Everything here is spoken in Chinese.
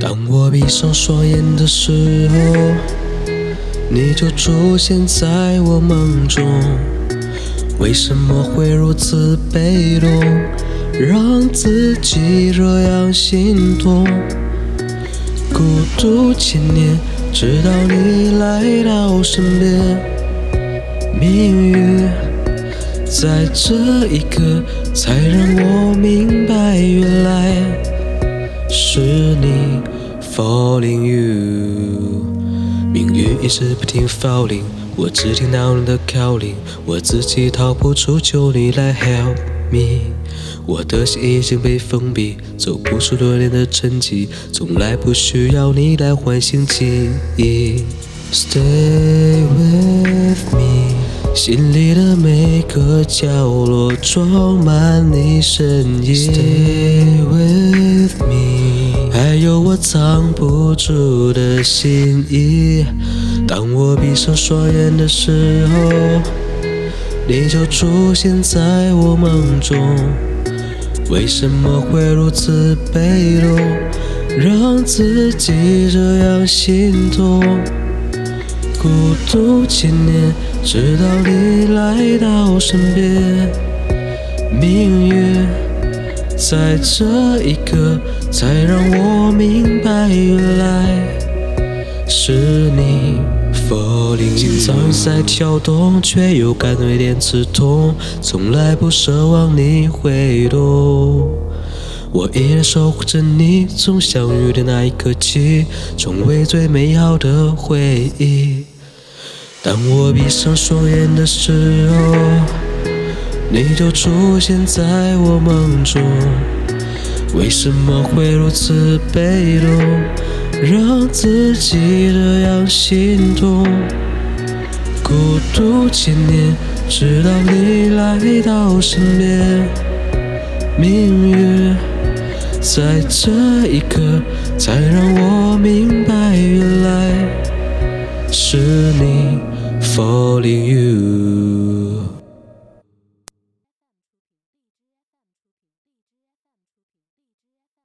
当我闭上双眼的时候，你就出现在我梦中。为什么会如此被动，让自己这样心痛？孤独千年，直到你来到身边，命运在这一刻才让我明 you。命运一直不停 falling，我只听到你的 calling，我自己逃不出，求你来 help me。我的心已经被封闭，走不出多年的沉寂，从来不需要你来唤醒记忆。Stay with me，心里的每个角落装满你身影。Stay with me，有我藏不住的心意。当我闭上双眼的时候，你就出现在我梦中。为什么会如此被动，让自己这样心痛？孤独千年，直到你来到身边，命运在这一刻才让我明白，原来是你。心脏在跳动，却又感觉有点刺痛。从来不奢望你会懂，我依然守护着你。从相遇的那一刻起，成为最美好的回忆。当我闭上双眼的时候，你就出现在我梦中。为什么会如此被动，让自己这样心痛？孤独千年，直到你来到身边，命运在这一刻才让我明白，原来是你 falling you。